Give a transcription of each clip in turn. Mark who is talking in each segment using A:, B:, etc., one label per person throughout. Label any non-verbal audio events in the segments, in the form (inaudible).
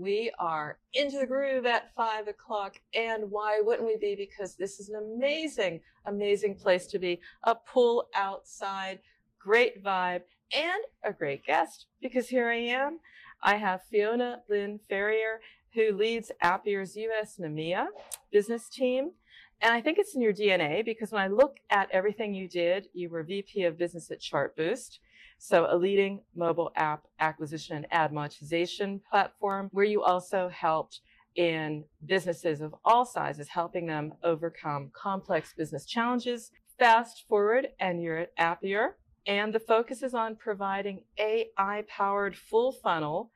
A: We are into the groove at five o'clock. And why wouldn't we be? Because this is an amazing, amazing place to be. A pool outside, great vibe, and a great guest. Because here I am. I have Fiona Lin Ferrier, who leads Appier's US EMEA business team. And I think it's in your DNA because when I look at everything you did, you were VP of business at Chartboost. So a leading mobile app acquisition and ad monetization platform where you also helped in businesses of all sizes, helping them overcome complex business challenges. Fast forward and you're at Appier and the focus is on providing AI powered full funnel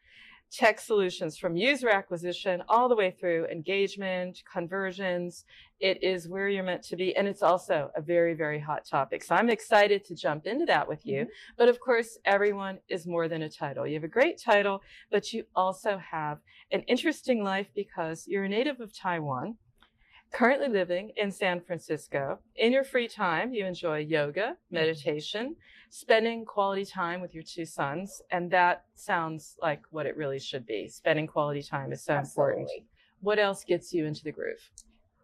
A: tech solutions from user acquisition all the way through engagement, conversions. It is where you're meant to be. And it's also a very, very hot topic. So I'm excited to jump into that with you. Mm-hmm. But of course, everyone is more than a title. You have a great title, but you also have an interesting life because you're a native of Taiwan currently living in San Francisco. In your free time, you enjoy yoga, meditation, spending quality time with your two sons. And that sounds like what it really should be. Spending quality time is so Absolutely. important. What else gets you into the groove?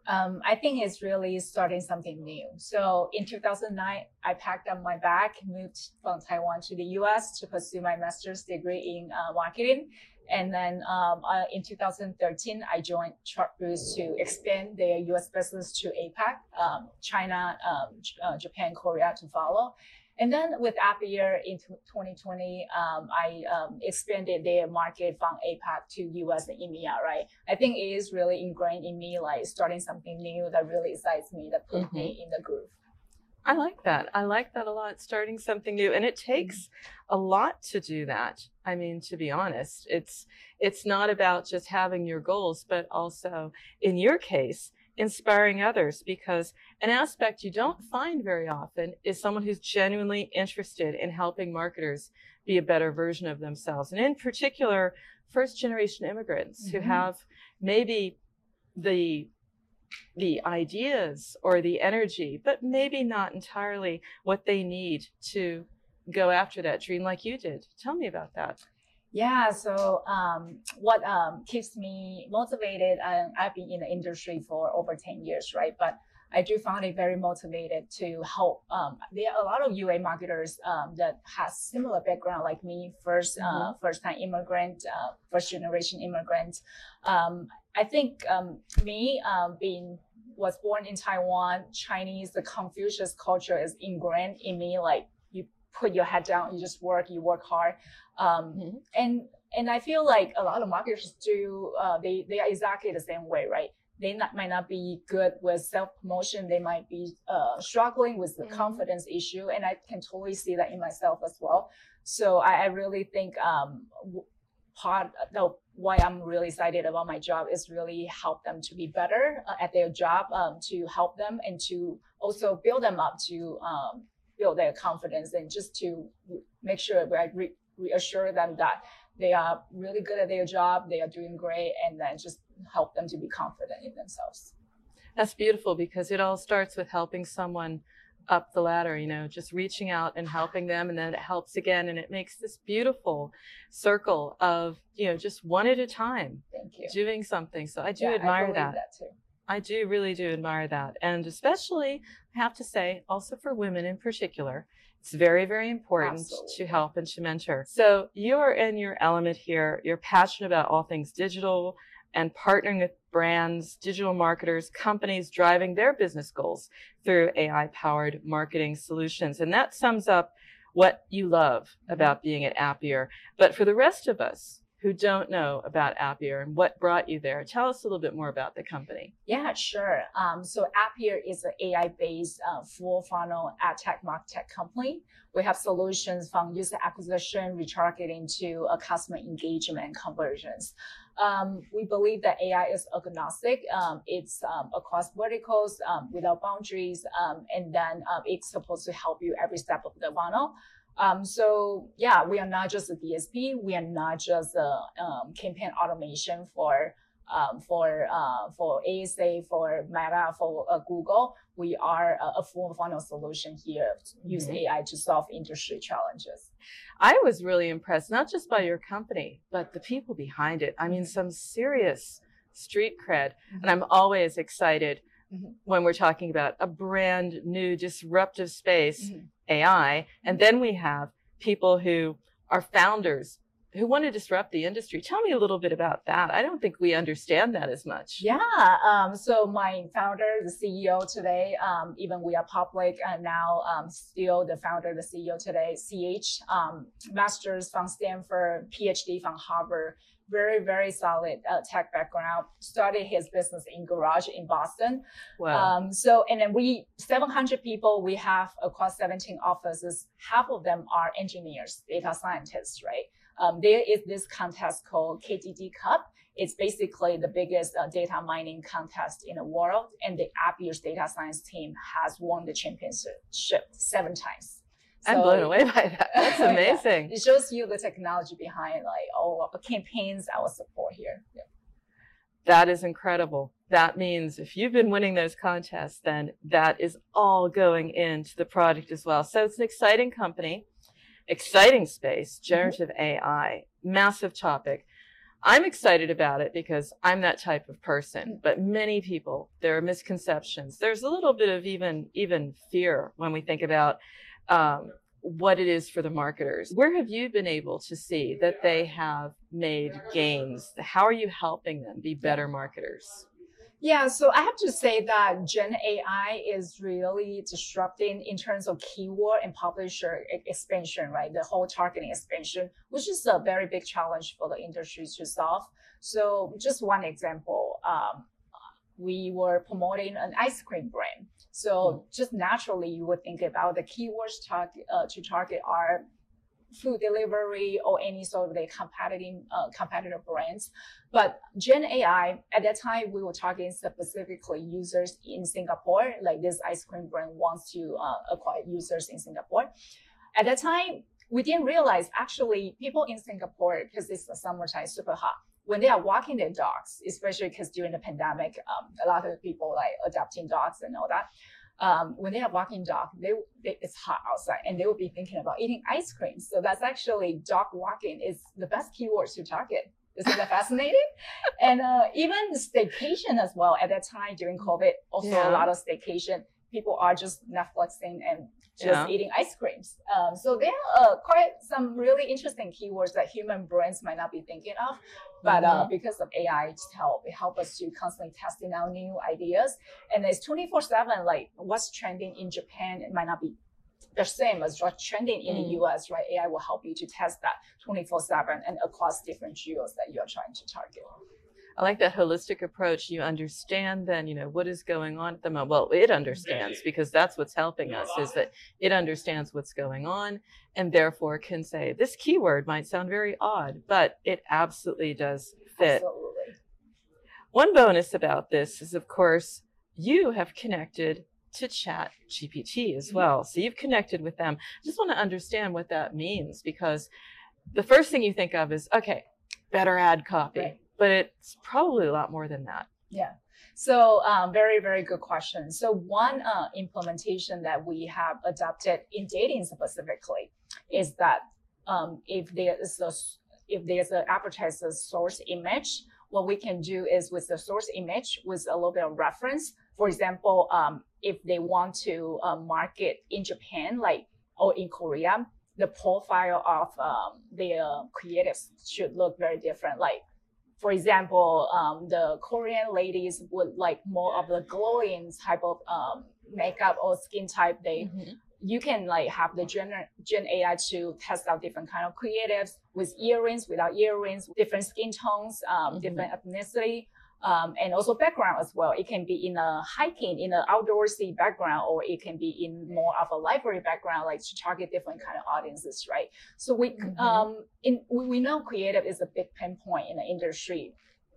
B: Um, I think it's really starting something new. So in 2009, I packed up my bag, moved from Taiwan to the US to pursue my master's degree in uh, marketing. And then um, uh, in 2013, I joined Chartboost to expand their US business to APAC, um, China, um, uh, Japan, Korea to follow. And then with Appier in 2020, um, I um, expanded their market from APAC to US and EMEA, right? I think it is really ingrained in me, like starting something new that really excites me, that put mm-hmm. me in the groove.
A: I like that. I like that a lot, starting something new. And it takes a lot to do that. I mean, to be honest, it's, it's not about just having your goals, but also in your case, inspiring others because an aspect you don't find very often is someone who's genuinely interested in helping marketers be a better version of themselves. And in particular, first generation immigrants mm-hmm. who have maybe the the ideas or the energy, but maybe not entirely what they need to go after that dream like you did. Tell me about that.
B: Yeah, so um, what um, keeps me motivated, and I've been in the industry for over 10 years, right? But I do find it very motivated to help. Um, there are a lot of UA marketers um, that has similar background like me, 1st uh, mm-hmm. uh, first time immigrant, uh, first generation immigrant. Um, I think um, me um, being was born in Taiwan, Chinese, the Confucius culture is ingrained in me. Like you put your head down, you just work, you work hard, um, mm-hmm. and and I feel like a lot of marketers do. Uh, they they are exactly the same way, right? They not, might not be good with self promotion. They might be uh, struggling with the mm-hmm. confidence issue, and I can totally see that in myself as well. So I, I really think um, part the why I'm really excited about my job is really help them to be better uh, at their job, um, to help them and to also build them up to um, build their confidence and just to make sure I re- reassure them that they are really good at their job, they are doing great, and then just help them to be confident in themselves.
A: That's beautiful because it all starts with helping someone up the ladder, you know, just reaching out and helping them. And then it helps again. And it makes this beautiful circle of, you know, just one at a time.
B: Thank you.
A: Doing something. So I do yeah, admire
B: I
A: that.
B: that too.
A: I do really do admire that. And especially, I have to say, also for women in particular, it's very, very important Absolutely. to help and to mentor. So you are in your element here. You're passionate about all things digital and partnering with brands, digital marketers, companies driving their business goals through AI powered marketing solutions. And that sums up what you love mm-hmm. about being at Appier. But for the rest of us, who don't know about Appier and what brought you there. Tell us a little bit more about the company.
B: Yeah, sure. Um, so Appier is an AI-based uh, full funnel ad tech market company. We have solutions from user acquisition, retargeting to uh, customer engagement conversions. Um, we believe that AI is agnostic. Um, it's um, across verticals um, without boundaries, um, and then uh, it's supposed to help you every step of the funnel. Um, so yeah, we are not just a DSP. We are not just a um, campaign automation for um, for uh, for ASA, for Meta, for uh, Google, we are a, a, full funnel solution here. Use mm-hmm. AI to solve industry challenges.
A: I was really impressed, not just by your company, but the people behind it. I mean, mm-hmm. some serious street cred, mm-hmm. and I'm always excited mm-hmm. when we're talking about a brand new disruptive space, mm-hmm. AI, and then we have people who are founders who want to disrupt the industry. Tell me a little bit about that. I don't think we understand that as much.
B: Yeah. Um, so my founder, the CEO today, um, even we are public and now um, still the founder, the CEO today, CH, um, master's from Stanford, PhD from Harvard, very, very solid uh, tech background, started his business in garage in Boston. Wow. Um, so, and then we, 700 people we have across 17 offices, half of them are engineers, data scientists, right? Um, there is this contest called KDD Cup. It's basically the biggest uh, data mining contest in the world, and the Appier's data science team has won the championship seven times.
A: So, I'm blown away by that. That's (laughs) amazing.
B: yeah. It shows you the technology behind like all of the campaigns I will support here. Yeah.
A: That is incredible. That means if you've been winning those contests, then that is all going into the product as well. So it's an exciting company exciting space, mm-hmm. generative mm-hmm. AI, massive topic. I'm excited about it because I'm that type of person, mm. but many people, there are misconceptions. There's a little bit of even, even fear when we think about, um, what it is for the marketers. Where have you been able to see that they have made gains? How are you helping them be better marketers?
B: Yeah, so I have to say that Gen AI is really disrupting in terms of keyword and publisher expansion, right? The whole targeting expansion, which is a very big challenge for the industry to solve. So just one example, um, we were promoting an ice cream brand. So mm. just naturally, you would think about the keywords target, uh, to target are food delivery or any sort of the competitive uh, competitor brands. But Gen AI at that time we were targeting specifically users in Singapore. Like this ice cream brand wants to uh, acquire users in Singapore. At that time, we didn't realize actually people in Singapore because it's the summertime super hot when they are walking their dogs, especially because during the pandemic, um, a lot of people like adopting dogs and all that um, when they are walking dog, they, they, it's hot outside and they will be thinking about eating ice cream. So that's actually dog walking is the best keywords to target. Isn't that fascinating? (laughs) and uh, even staycation as well. At that time during COVID, also yeah. a lot of staycation. People are just Netflixing and just yeah. eating ice creams. Um, so there are uh, quite some really interesting keywords that human brains might not be thinking of. But uh, mm-hmm. uh, because of AI's help, it helps us to constantly testing out new ideas. And it's 24 7, like what's trending in Japan, it might not be the same as what's trending in mm. the US, right? AI will help you to test that 24 7 and across different geos that you're trying to target.
A: I like that holistic approach. You understand then, you know, what is going on at the moment. Well, it understands because that's what's helping us is that it understands what's going on and therefore can say this keyword might sound very odd, but it absolutely does fit.
B: Absolutely.
A: One bonus about this is, of course, you have connected to chat GPT as mm-hmm. well. So you've connected with them. I just want to understand what that means because the first thing you think of is, okay, better ad copy. Right but it's probably a lot more than that.
B: Yeah. So um, very, very good question. So one uh, implementation that we have adopted in dating specifically is that um, if there is a if there's an advertiser's source image, what we can do is with the source image with a little bit of reference. For example, um, if they want to uh, market in Japan, like or in Korea, the profile of um, their creatives should look very different. Like for example, um, the Korean ladies would like more of the glowing type of um, makeup or skin type. They mm-hmm. you can like have the gen, gen AI to test out different kind of creatives with earrings, without earrings, different skin tones, um, mm-hmm. different ethnicity um, and also background as well. It can be in a hiking, in an outdoorsy background, or it can be in more of a library background, like to target different kind of audiences, right? So we, mm-hmm. um, in, we know creative is a big pain point in the industry.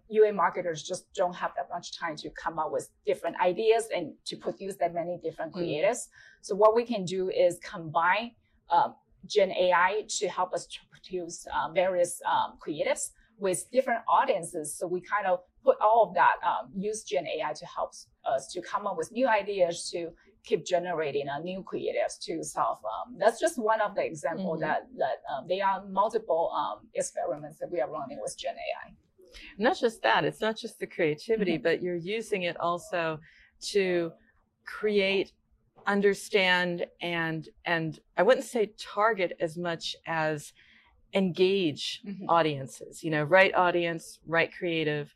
B: UA marketers just don't have that much time to come up with different ideas and to produce that many different mm-hmm. creatives. Mm-hmm. So what we can do is combine um, Gen AI to help us to produce um, various um, creatives with different audiences. So we kind of put all of that, um, use Gen AI to help us to come up with new ideas to keep generating uh, new creatives to solve. Um, that's just one of the example mm-hmm. that that um, there are multiple um, experiments that we are running with Gen AI.
A: Not just that; it's not just the creativity, mm-hmm. but you're using it also to create, understand, and and I wouldn't say target as much as engage mm-hmm. audiences. You know, right audience, right creative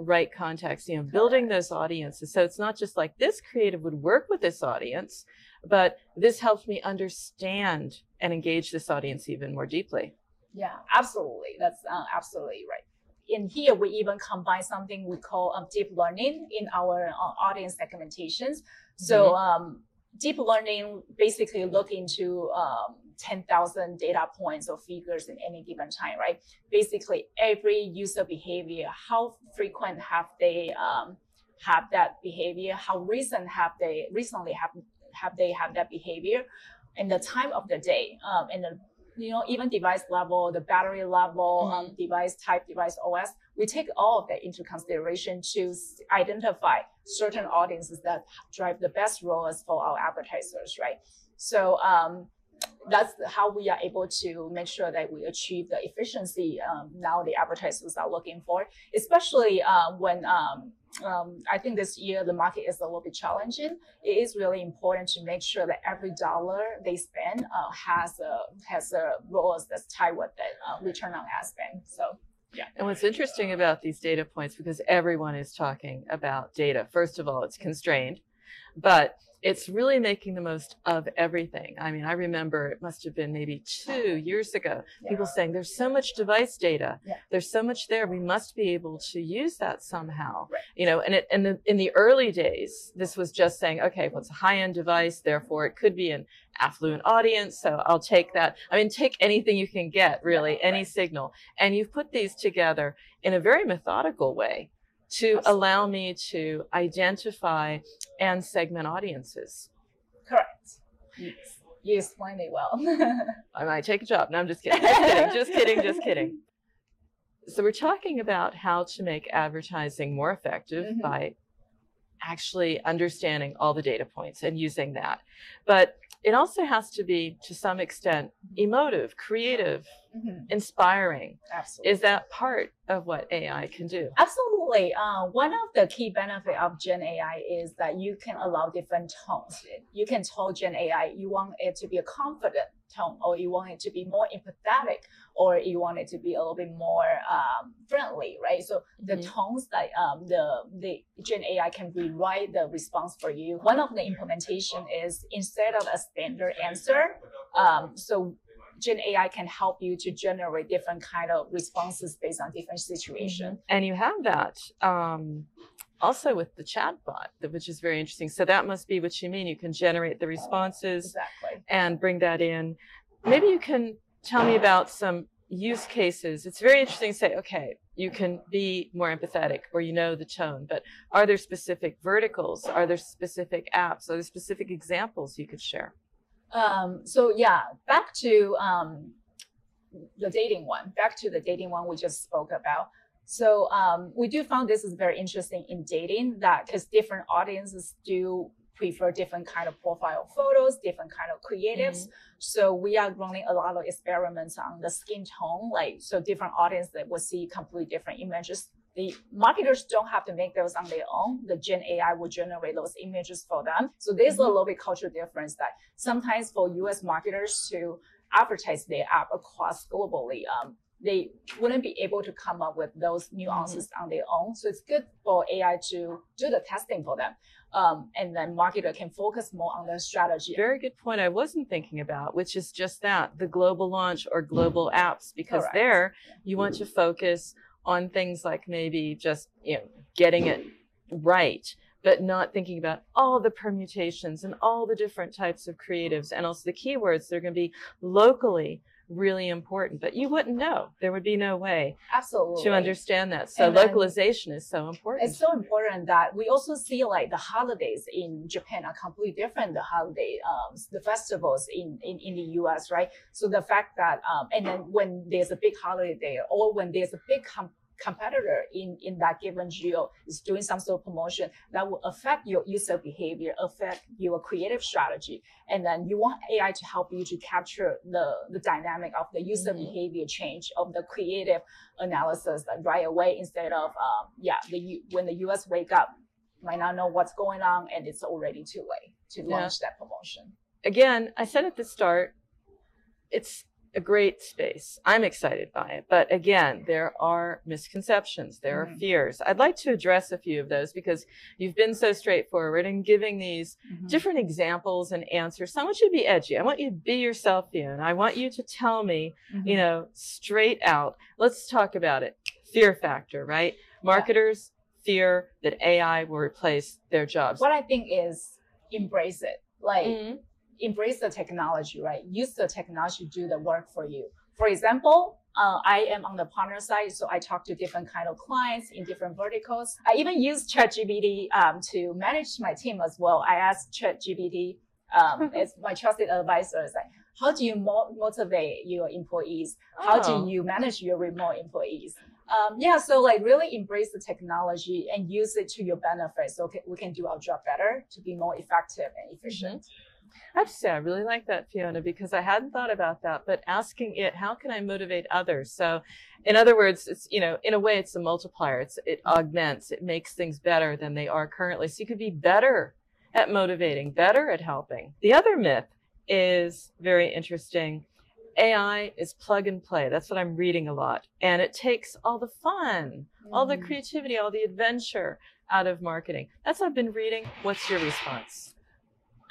A: right context, you know, building those audiences. So it's not just like this creative would work with this audience, but this helps me understand and engage this audience even more deeply.
B: Yeah, absolutely. That's uh, absolutely right. In here, we even combine something we call um, deep learning in our uh, audience segmentations. So mm-hmm. um, deep learning basically look into um, 10,000 data points or figures in any given time, right? Basically, every user behavior, how frequent have they um, have that behavior? How recent have they recently have have they have that behavior? And the time of the day, um, and the you know even device level, the battery level, um, mm-hmm. um, device type, device OS. We take all of that into consideration to identify certain audiences that drive the best ROAS for our advertisers, right? So um, that's how we are able to make sure that we achieve the efficiency um, now the advertisers are looking for, especially uh, when um, um, I think this year the market is a little bit challenging. It is really important to make sure that every dollar they spend uh, has a has a ROAS that's tied with the uh, return on ad spend. So. Yeah.
A: And what's interesting about these data points, because everyone is talking about data, first of all, it's constrained, but it's really making the most of everything. I mean, I remember it must have been maybe two years ago, yeah. people saying there's so much device data. Yeah. There's so much there. We must be able to use that somehow. Right. You know, and it, and the, in the early days, this was just saying, okay, well, it's a high end device. Therefore it could be an affluent audience. So I'll take that. I mean, take anything you can get, really, yeah, any right. signal. And you've put these together in a very methodical way to Absolutely. allow me to identify and segment audiences.
B: Correct. Yes. You explained it well. (laughs)
A: I might take a job. No, I'm just kidding. Just kidding. Just kidding. Just kidding. (laughs) So we're talking about how to make advertising more effective mm-hmm. by actually understanding all the data points and using that. But it also has to be, to some extent, emotive, creative, mm-hmm. inspiring.
B: Absolutely.
A: Is that part of what AI can do?
B: Absolutely. Uh, one of the key benefit of Gen AI is that you can allow different tones. You can tell Gen AI you want it to be a confident tone, or you want it to be more empathetic, or you want it to be a little bit more um, friendly, right? So the mm-hmm. tones that um, the the Gen AI can rewrite the response for you. One of the implementation is instead of a standard answer, um, so Gen AI can help you to generate different kind of responses based on different situation. Mm-hmm.
A: And you have that um, also with the chatbot, which is very interesting. So that must be what you mean. You can generate the responses
B: exactly.
A: and bring that in. Maybe you can tell me about some use cases. It's very interesting to say, okay, you can be more empathetic or you know the tone, but are there specific verticals? Are there specific apps? Are there specific examples you could share?
B: Um, so yeah, back to um, the dating one, back to the dating one we just spoke about. So um, we do find this is very interesting in dating that because different audiences do prefer different kind of profile photos, different kind of creatives. Mm-hmm. So we are running a lot of experiments on the skin tone, like so different audience that will see completely different images. The marketers don't have to make those on their own. The Gen AI will generate those images for them. So there's mm-hmm. a little bit cultural difference that sometimes for US marketers to advertise their app across globally, um, they wouldn't be able to come up with those nuances mm-hmm. on their own. So it's good for AI to do the testing for them. Um, and then marketer can focus more on the strategy.
A: Very good point. I wasn't thinking about, which is just that the global launch or global apps, because Correct. there you want to focus on things like maybe just, you know, getting it right, but not thinking about all the permutations and all the different types of creatives. And also the keywords that are going to be locally really important, but you wouldn't know. There would be no way
B: Absolutely.
A: to understand that. So
B: And
A: localization is so important.
B: It's so important that we also see like the holidays in Japan are completely different. The holiday, um, the festivals in, in, in the US, right? So the fact that, um, and then when there's a big holiday there or when there's a big com- competitor in, in that given geo is doing some sort of promotion that will affect your user behavior, affect your creative strategy. And then you want AI to help you to capture the, the dynamic of the user
A: Mhm.
B: behavior change of the creative analysis right away instead of um, yeah the when the US wake up might not know what's going on and it's already too late to
A: Yeah.
B: launch that promotion.
A: Again, I said at the start, it's a great space. I'm excited by it. But again, there are misconceptions. There are
B: Mhm.
A: fears. I'd like to address a few of those because you've been so straightforward in giving these different examples and answers. So I want you to be edgy. I want you to be yourself, Fiona. I want you to tell me,
B: Mhm.
A: you know, straight out. Let's talk about it. Fear factor, right? Marketers fear that AI will replace their jobs.
B: what I think is embrace it. Like
A: Mhm.
B: Embrace the technology, right? Use the technology to do the work for you. For example, uh, I am on the partner side, so I talk to different kind of clients in different verticals. I even use ChatGPT um, to manage my team as well. I asked ChatGPT um, (laughs) as my trusted advisor, is like, how do you mo- motivate your employees? How
A: Oh.
B: do you manage your remote employees? Um, yeah, so like really embrace the technology and use it to your benefit, so we can do our job better to be more effective and efficient.
A: I have to say, I really like that, Fiona, because I hadn't thought about that, but asking it, how can I motivate others? So, in other words, it's, you know, in a way, it's a multiplier. It's, it augments, it makes things better than they are currently. So you could be better at motivating, better at helping. The other myth is very interesting. AI is plug and play. That's what I'm reading a lot. And it takes all the fun, all the
B: Mhm.
A: creativity, all the adventure out of marketing. That's what I've been reading. What's your response?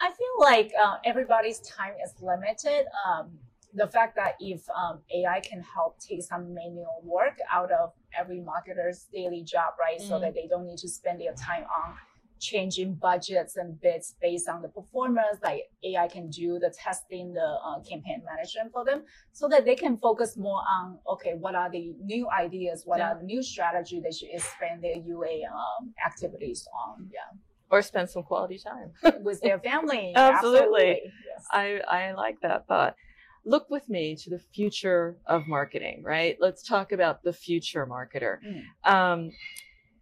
B: I feel like uh, everybody's time is limited. Um, the fact that if um, AI can help take some manual work out of every marketer's daily job, right, so
A: Mhm.
B: that they don't need to spend their time on changing budgets and bids based on the performance, like AI can do the testing, the uh, campaign management for them, so that they can focus more on okay, what are the new ideas, what
A: Yeah.
B: are the new strategy they should expand their UA um, activities on, yeah,
A: Or spend some quality time. (laughs)
B: with their family.
A: Absolutely.
B: Yes.
A: I, I like that thought. Look with me to the future of marketing, right? Let's talk about the future marketer.
B: Mm.
A: Um,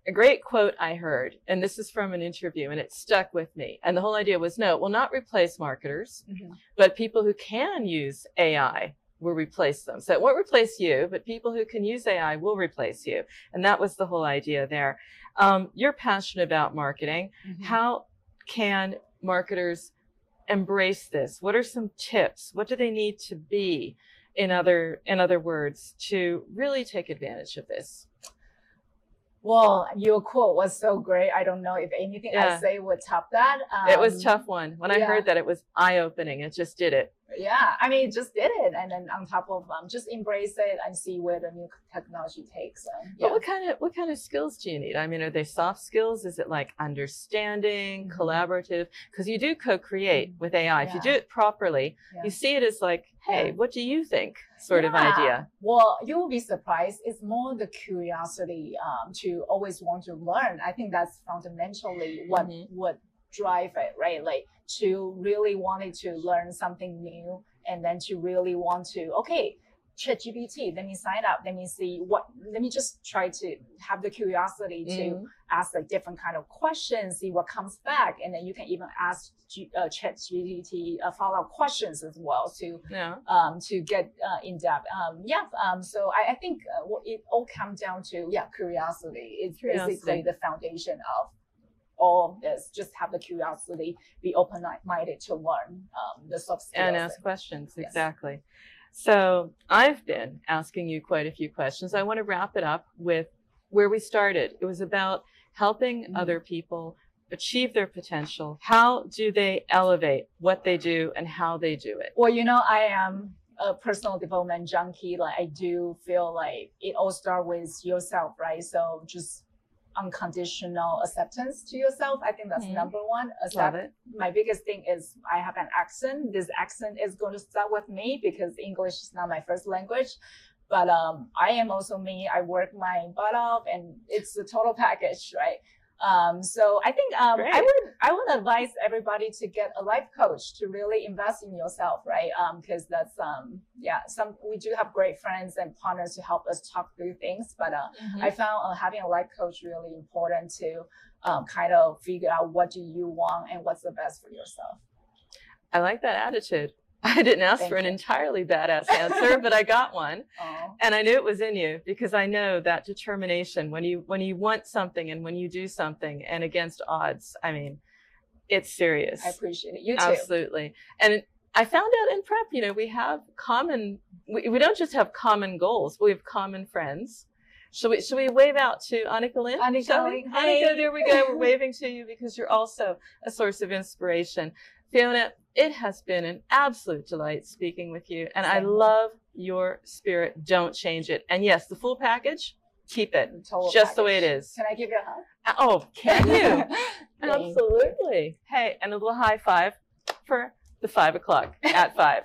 A: a great quote I heard, and this is from an interview, and it stuck with me. And the whole idea was no, it will not replace marketers,
B: Mhm.
A: but people who can use AI will replace them. So it won't replace you, but people who can use AI will replace you. And that was the whole idea there. Um, you're passionate about marketing.
B: Mhm.
A: How can marketers embrace this? What are some tips? What do they need to be? In other, in other words, to really take advantage of this.
B: Well, your quote was so great. I don't know if anything
A: Yeah.
B: I say would top that.
A: it was
B: Um,
A: tough one. When I heard that, it was eye opening. It just did it.
B: Yeah, I mean, just did it, and then on top of um, just embrace it and see where the new technology takes. So,
A: But what kind of what kind of skills do you need? I mean, are they soft skills? Is it like understanding,
B: Mhm.
A: collaborative? Because you do co-create
B: Mhm.
A: with AI. If you do it properly,
B: Yeah.
A: you see it as like, hey,
B: Yeah.
A: what do you think? Sort of idea.
B: Well, you will be surprised. It's more the curiosity um, to always want to learn. I think that's fundamentally what
A: Mhm.
B: would drive it, right? Like to really wanting to learn something new and then to really want to, okay, ChatGPT, let me sign up, let me see what, let me just try to have the curiosity to
A: Mhm.
B: ask like different kind of questions, see what comes back, and then you can even ask G, uh, ChatGPT uh, follow up questions as well to
A: Yeah.
B: um, to get uh, in depth. Um, yeah, um, so I, I think uh, it all comes down to yeah curiosity. It's
A: Curiosity.
B: basically the foundation of all of this. Just have the curiosity, be open minded to learn um, the soft skills.
A: and ask questions
B: Yes.
A: exactly so i've been asking you quite a few questions i want to wrap it up with where we started it was about helping
B: Mhm.
A: other people achieve their potential how do they elevate what they do and how they do it
B: Well, you know, I am a personal development junkie. Like I do feel like it all starts with yourself, right? So just unconditional acceptance to yourself. I think that's
A: Mhm.
B: number one.
A: Love it.
B: my biggest thing is I have an accent. This accent is going to start with me because English is not my first language. But um, I am also me. I work my butt off, and it's a total package, right? Um, so I think um, I would I would advise everybody to get a life coach to really invest in yourself, right? Because that's um, yeah, some we do have great friends and partners to help us talk through things, but uh,
A: Mm-hmm.
B: I found uh, having a life coach really important to um, kind of figure out what do you want and what's the best for yourself.
A: I like that attitude. I didn't ask
B: Thank
A: for an
B: you.
A: entirely badass (laughs) answer, but I got one.
B: Oh,
A: And I knew it was in you because I know that determination when you when you want something and when you do something and against odds, I mean, it's serious.
B: I appreciate it. You too.
A: Absolutely. And I found out in prep, you know, we have common we, we don't just have common goals, we have common friends. Should we should we wave out to Annika Lynn?
B: Annika
A: Annika,
B: hey.
A: there we go. We're (laughs) waving to you because you're also a source of inspiration. Fiona, it has been an absolute delight speaking with you. And I love your spirit. Don't change it. And yes, the full package, keep it. Just the way it is.
B: Can I give you a hug?
A: Uh, Oh, can you? (laughs) Absolutely. Hey, and a little high five for the five o'clock at five.